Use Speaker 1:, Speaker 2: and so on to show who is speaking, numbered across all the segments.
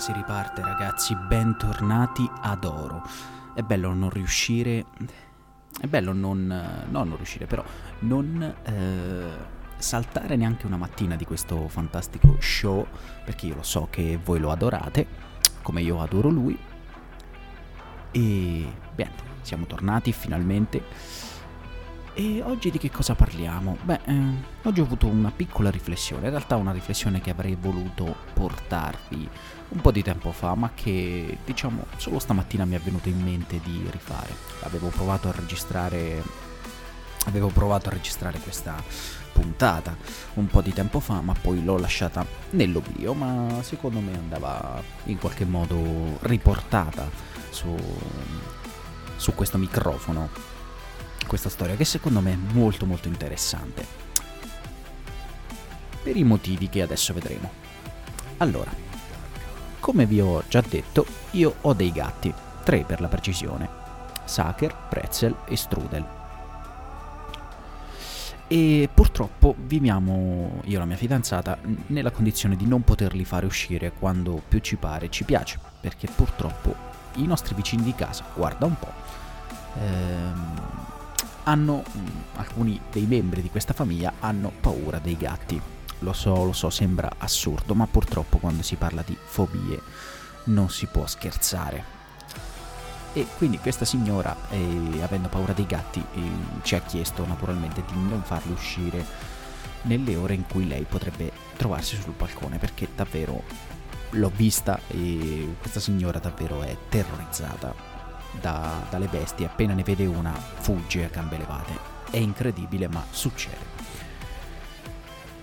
Speaker 1: si riparte ragazzi, bentornati ad Oro. È bello non riuscire... È bello non... no, non riuscire, però non eh, saltare neanche una mattina di questo fantastico show, perché io lo so che voi lo adorate, come io adoro lui. E... bene, siamo tornati finalmente e oggi di che cosa parliamo? Beh, eh, oggi ho avuto una piccola riflessione, in realtà una riflessione che avrei voluto portarvi un po' di tempo fa, ma che diciamo solo stamattina mi è venuto in mente di rifare. Avevo provato a registrare avevo provato a registrare questa puntata un po' di tempo fa, ma poi l'ho lasciata nell'oblio, ma secondo me andava in qualche modo riportata su, su questo microfono questa storia che secondo me è molto molto interessante. Per i motivi che adesso vedremo. Allora, come vi ho già detto, io ho dei gatti, tre per la precisione, Saker, Pretzel e Strudel. E purtroppo viviamo, io e la mia fidanzata, nella condizione di non poterli fare uscire quando più ci pare ci piace, perché purtroppo i nostri vicini di casa, guarda un po', ehm, hanno, mm, alcuni dei membri di questa famiglia hanno paura dei gatti. Lo so, lo so, sembra assurdo, ma purtroppo quando si parla di fobie non si può scherzare. E quindi questa signora, eh, avendo paura dei gatti, eh, ci ha chiesto naturalmente di non farli uscire nelle ore in cui lei potrebbe trovarsi sul balcone, perché davvero l'ho vista e questa signora davvero è terrorizzata da, dalle bestie, appena ne vede una fugge a gambe levate. È incredibile, ma succede.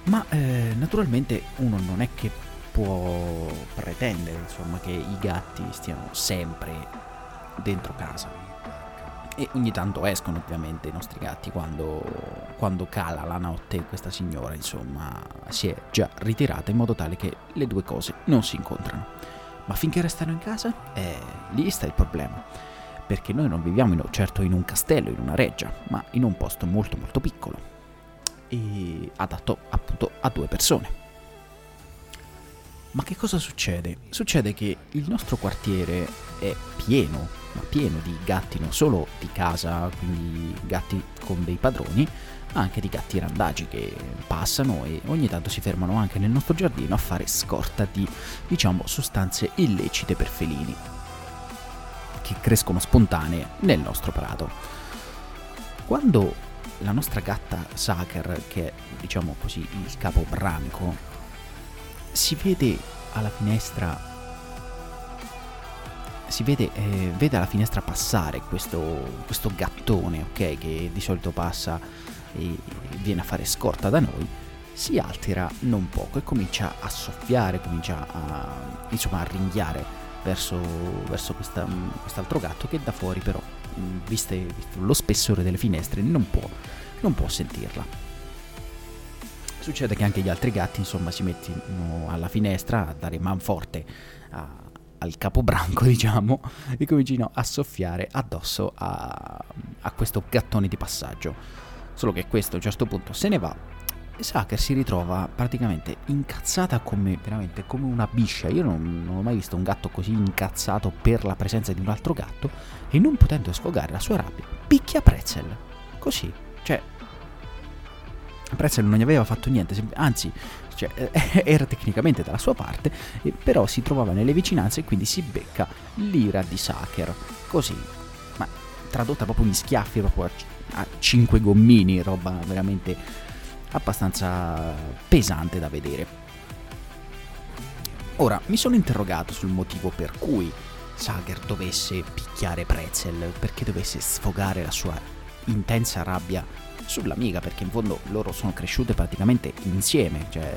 Speaker 1: Ma eh, naturalmente uno non è che può pretendere insomma, che i gatti stiano sempre dentro casa. E ogni tanto escono ovviamente i nostri gatti quando, quando cala la notte questa signora insomma si è già ritirata in modo tale che le due cose non si incontrano. Ma finché restano in casa, eh, lì sta il problema perché noi non viviamo in, certo in un castello, in una reggia, ma in un posto molto molto piccolo e adatto appunto a due persone. Ma che cosa succede? Succede che il nostro quartiere è pieno, ma pieno di gatti non solo di casa, quindi gatti con dei padroni, ma anche di gatti randagi che passano e ogni tanto si fermano anche nel nostro giardino a fare scorta di, diciamo, sostanze illecite per felini che crescono spontanee nel nostro prato. Quando la nostra gatta Saker, che è diciamo così il capo branco, si vede alla finestra si vede, eh, vede alla finestra passare questo, questo gattone, ok, che di solito passa e viene a fare scorta da noi, si altera non poco e comincia a soffiare, comincia a, insomma, a ringhiare verso, verso questa, quest'altro gatto che da fuori però, viste, visto lo spessore delle finestre, non può, non può sentirla. Succede che anche gli altri gatti insomma si mettono alla finestra a dare manforte a, al capobranco diciamo e cominciano a soffiare addosso a, a questo gattone di passaggio. Solo che questo a un certo punto se ne va Saker si ritrova praticamente incazzata come veramente come una biscia. Io non, non, ho mai visto un gatto così incazzato per la presenza di un altro gatto e non potendo sfogare la sua rabbia, picchia Pretzel. Così, cioè Pretzel non gli aveva fatto niente, anzi, cioè, era tecnicamente dalla sua parte, però si trovava nelle vicinanze e quindi si becca l'ira di Saker. Così, ma tradotta proprio in schiaffi, proprio a, a cinque gommini, roba veramente abbastanza pesante da vedere. Ora, mi sono interrogato sul motivo per cui Sager dovesse picchiare Pretzel, perché dovesse sfogare la sua intensa rabbia sull'amica, perché in fondo loro sono cresciute praticamente insieme, cioè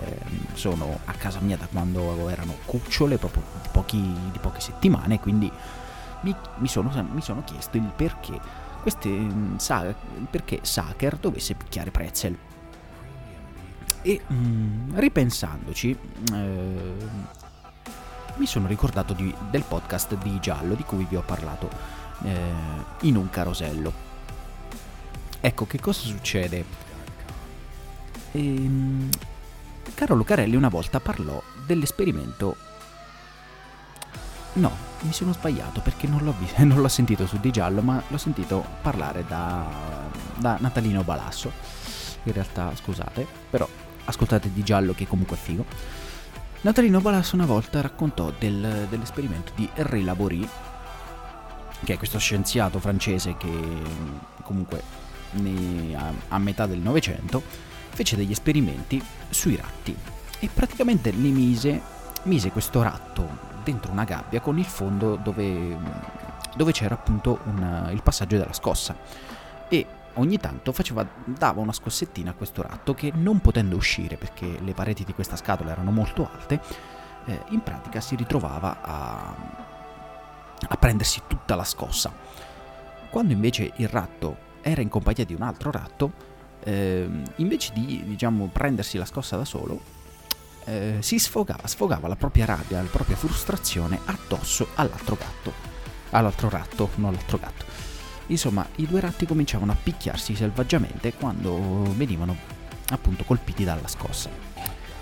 Speaker 1: sono a casa mia da quando erano cucciole, proprio di, pochi, di poche settimane, quindi mi, mi, sono, mi sono, chiesto il perché, queste, sa, perché Saker dovesse picchiare Pretzel. E mh, mm, ripensandoci, eh, mi sono ricordato di, del podcast di Giallo di cui vi ho parlato eh, in un carosello. Ecco, che cosa succede? Ehm, Carlo Lucarelli una volta parlò dell'esperimento no, mi sono sbagliato perché non l'ho, visto, non l'ho sentito su Di Giallo, ma l'ho sentito parlare da, da Natalino Balasso. In realtà, scusate, però ascoltate Di Giallo che comunque è figo. Natalino Balasso una volta raccontò del, dell'esperimento di Henri Laborie, che è questo scienziato francese che comunque ne, a, a metà del Novecento fece degli esperimenti sui ratti e praticamente ne mise, mise questo ratto dentro una gabbia con il fondo dove, dove c'era appunto un, il passaggio della scossa e ogni tanto faceva, dava una scossettina a questo ratto che non potendo uscire perché le pareti di questa scatola erano molto alte, eh, in pratica si ritrovava a, a prendersi tutta la scossa. Quando invece il ratto era in compagnia di un altro ratto, eh, invece di diciamo, prendersi la scossa da solo, eh, si sfogava, sfogava la propria rabbia, la propria frustrazione addosso all'altro gatto. All'altro ratto, non all'altro gatto. Insomma, i due ratti cominciavano a picchiarsi selvaggiamente quando venivano appunto colpiti dalla scossa.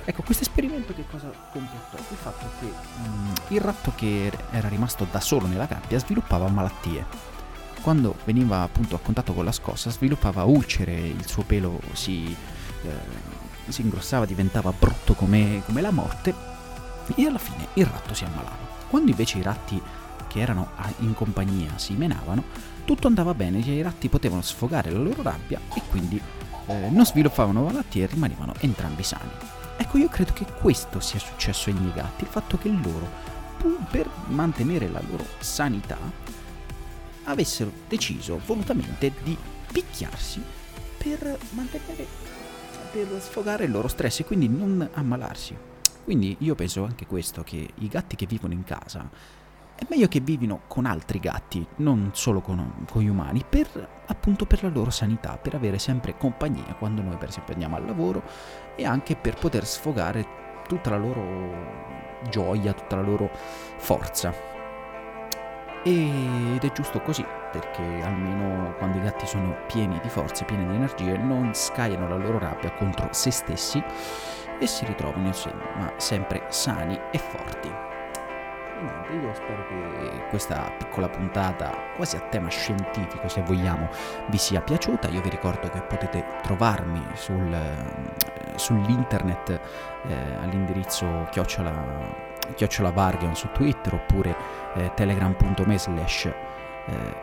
Speaker 1: Ecco, questo esperimento che cosa comportò? Il fatto che mm, il ratto che era rimasto da solo nella gabbia sviluppava malattie. Quando veniva appunto a contatto con la scossa sviluppava ulcere, il suo pelo si, eh, si ingrossava, diventava brutto come, come la morte e alla fine il ratto si ammalava. Quando invece i ratti che erano in compagnia si menavano, tutto andava bene, i ratti potevano sfogare la loro rabbia e quindi eh, non sviluppavano malattie e rimanevano entrambi sani. Ecco, io credo che questo sia successo ai miei gatti, il fatto che loro, per mantenere la loro sanità, avessero deciso volutamente di picchiarsi per mantenere, per sfogare il loro stress e quindi non ammalarsi. Quindi io penso anche questo, che i gatti che vivono in casa è meglio che vivino con altri gatti, non solo con, con, gli umani, per appunto per la loro sanità, per avere sempre compagnia quando noi per esempio andiamo al lavoro e anche per poter sfogare tutta la loro gioia, tutta la loro forza. Ed è giusto così, perché almeno quando i gatti sono pieni di forze, pieni di energie, non scagliano la loro rabbia contro se stessi e si ritrovano insomma sempre sani e forti niente, io spero che questa piccola puntata, quasi a tema scientifico se vogliamo, vi sia piaciuta. Io vi ricordo che potete trovarmi sul, eh, sull'internet eh, all'indirizzo chiocciola, chiocciola Vargion su Twitter oppure eh, telegram.me slash eh.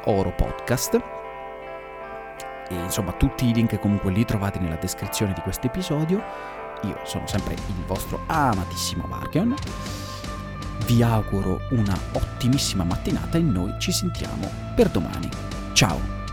Speaker 1: E insomma tutti i link comunque li trovate nella descrizione di questo episodio. Io sono sempre il vostro amatissimo Vargion vi auguro una ottimissima mattinata e noi ci sentiamo per domani. Ciao!